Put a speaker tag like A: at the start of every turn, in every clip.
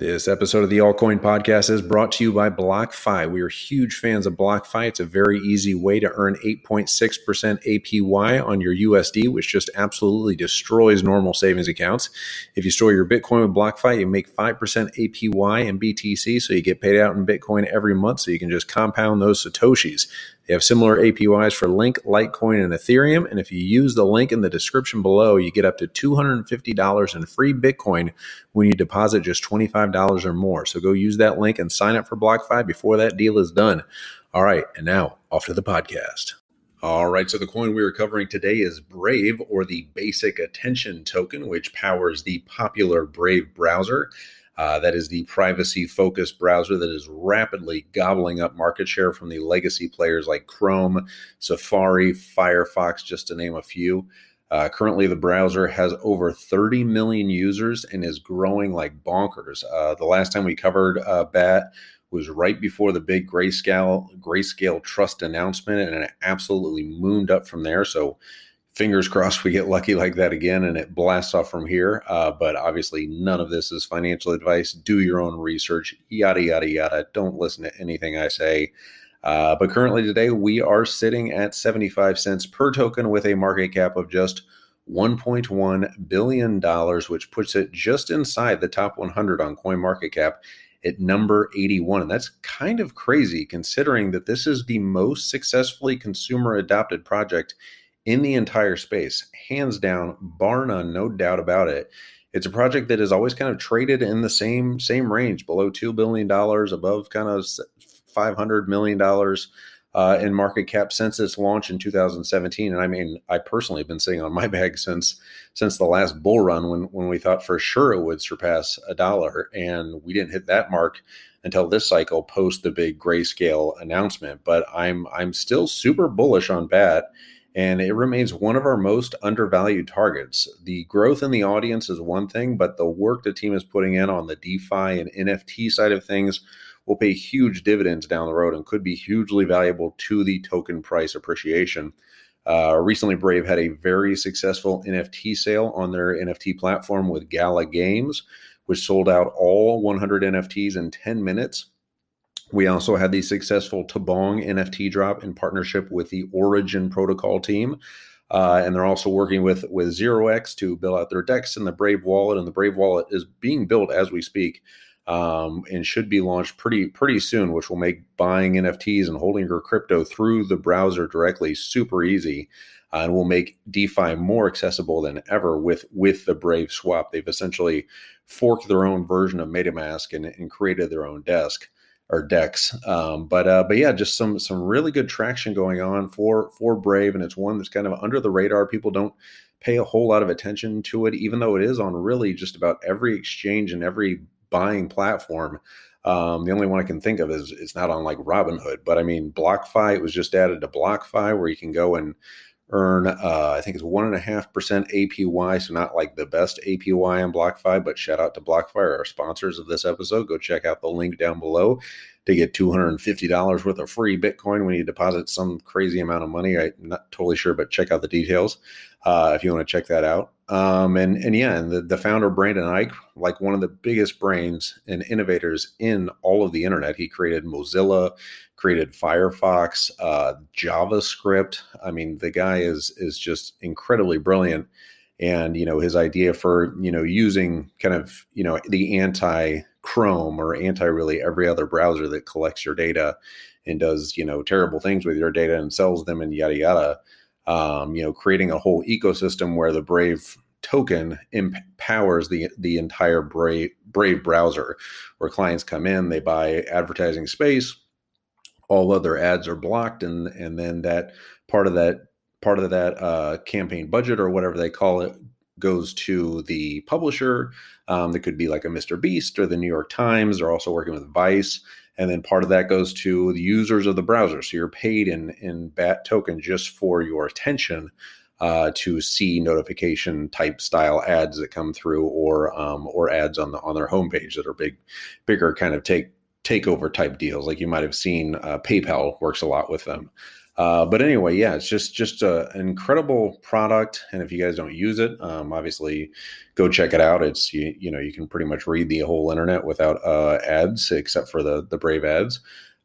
A: This episode of the Altcoin Podcast is brought to you by BlockFi. We are huge fans of BlockFi. It's a very easy way to earn 8.6% APY on your USD, which just absolutely destroys normal savings accounts. If you store your Bitcoin with BlockFi, you make 5% APY in BTC, so you get paid out in Bitcoin every month, so you can just compound those Satoshis. They have similar APYs for Link, Litecoin, and Ethereum. And if you use the link in the description below, you get up to $250 in free Bitcoin when you deposit just $25 or more. So go use that link and sign up for BlockFi before that deal is done. All right, and now off to the podcast. All right, so the coin we are covering today is Brave, or the Basic Attention Token, which powers the popular Brave browser. Uh, that is the privacy focused browser that is rapidly gobbling up market share from the legacy players like Chrome, Safari, Firefox, just to name a few. Uh, currently, the browser has over 30 million users and is growing like bonkers. Uh, the last time we covered uh, BAT was right before the big grayscale grayscale trust announcement, and it absolutely mooned up from there. So fingers crossed we get lucky like that again and it blasts off from here. Uh, but obviously, none of this is financial advice. Do your own research, yada, yada, yada. Don't listen to anything I say. Uh, but currently, today, we are sitting at 75 cents per token with a market cap of just $1.1 billion, which puts it just inside the top 100 on CoinMarketCap at number 81. And that's kind of crazy considering that this is the most successfully consumer adopted project in the entire space, hands down, bar none, no doubt about it. It's a project that is always kind of traded in the same same range, below two billion dollars, above kind of five hundred million dollars uh, in market cap since its launch in 2017. And I mean, I personally have been sitting on my bag since since the last bull run when when we thought for sure it would surpass a dollar, and we didn't hit that mark until this cycle post the big grayscale announcement. But I'm I'm still super bullish on BAT and it remains one of our most undervalued targets. The growth in the audience is one thing, but the work the team is putting in on the DeFi and NFT side of things will pay huge dividends down the road and could be hugely valuable to the token price appreciation. Uh, recently, Brave had a very successful NFT sale on their NFT platform with Gala Games, which sold out all 100 NFTs in 10 minutes we also had the successful Tabong NFT drop in partnership with the Origin Protocol team. Uh, and they're also working with with ZeroX to build out their DEX in the Brave Wallet. And the Brave Wallet is being built as we speak, um, and should be launched pretty pretty soon, which will make buying NFTs and holding your crypto through the browser directly super easy, uh, and will make DeFi more accessible than ever with with the Brave Swap. They've essentially forked their own version of MetaMask and, and created their own desk or decks. Um, but uh, but yeah, just some some really good traction going on for for Brave, and it's one that's kind of under the radar. People don't pay a whole lot of attention to it, even though it is on really just about every exchange and every buying platform. Um, the only one I can think of is it's not on like Robinhood, but I mean BlockFi. It was just added to BlockFi, where you can go and earn uh, I think it's one and a half percent APY, so not like the best APY on BlockFi, but shout out to BlockFi, our sponsors of this episode. Go check out the link down below to get two hundred and fifty dollars worth of free Bitcoin when you deposit some crazy amount of money. I'm not totally sure, but check out the details uh, if you want to check that out. Um, and and yeah, and the, the founder Brendan Eich, like one of the biggest brains and innovators in all of the internet, he created Mozilla, created Firefox, uh, JavaScript. I mean, the guy is is just incredibly brilliant. And you know his idea for you know using kind of you know the anti Chrome or anti really every other browser that collects your data and does you know terrible things with your data and sells them and yada yada. Um, you know, creating a whole ecosystem where the Brave token empowers the the entire Brave Brave browser, where clients come in, they buy advertising space, all other ads are blocked and and then that part of that part of that uh, campaign budget or whatever they call it goes to the publisher. Um, that could be like a mr beast or the new york times they're also working with vice and then part of that goes to the users of the browser. So you're paid in in bat token just for your attention uh, to see notification type style ads that come through or um, or ads on the on their homepage that are big bigger kind of take takeover type deals. Like you might have seen, uh, PayPal works a lot with them. Uh, but anyway, yeah, it's just just a, an incredible product, and if you guys don't use it, um, obviously go check it out. It's you, you know you can pretty much read the whole internet without uh, ads, except for the the Brave ads.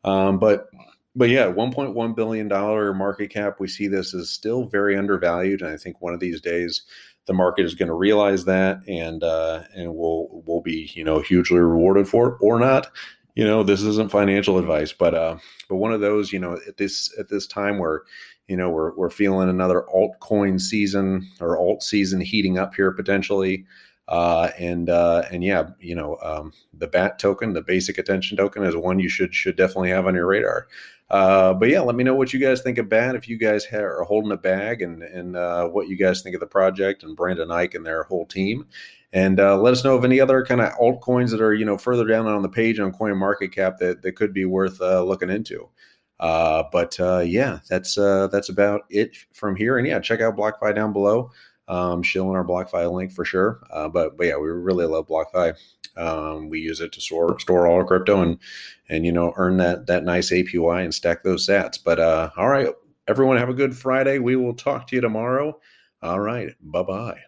A: Um, but but yeah, 1.1 billion dollar market cap. We see this as still very undervalued, and I think one of these days the market is going to realize that, and uh, and we'll we'll be you know hugely rewarded for it or not you know this isn't financial advice but uh but one of those you know at this at this time where you know we're we're feeling another altcoin season or alt season heating up here potentially uh and uh and yeah you know um the bat token the basic attention token is one you should should definitely have on your radar uh, but yeah, let me know what you guys think of BAT. If you guys ha- are holding a bag and and uh, what you guys think of the project and Brendan Eich and their whole team. And uh, let us know of any other kind of altcoins that are you know further down on the page on Coin Market Cap that that could be worth uh, looking into. Uh, but uh, yeah, that's uh, that's about it from here. And yeah, check out BlockFi down below. Um, shilling our BlockFi link for sure. Uh, but but yeah, we really love BlockFi. Um, we use it to store store all our crypto and and you know earn that that nice APY and stack those Sats. But all right, everyone, have a good Friday. We will talk to you tomorrow. All right, bye bye.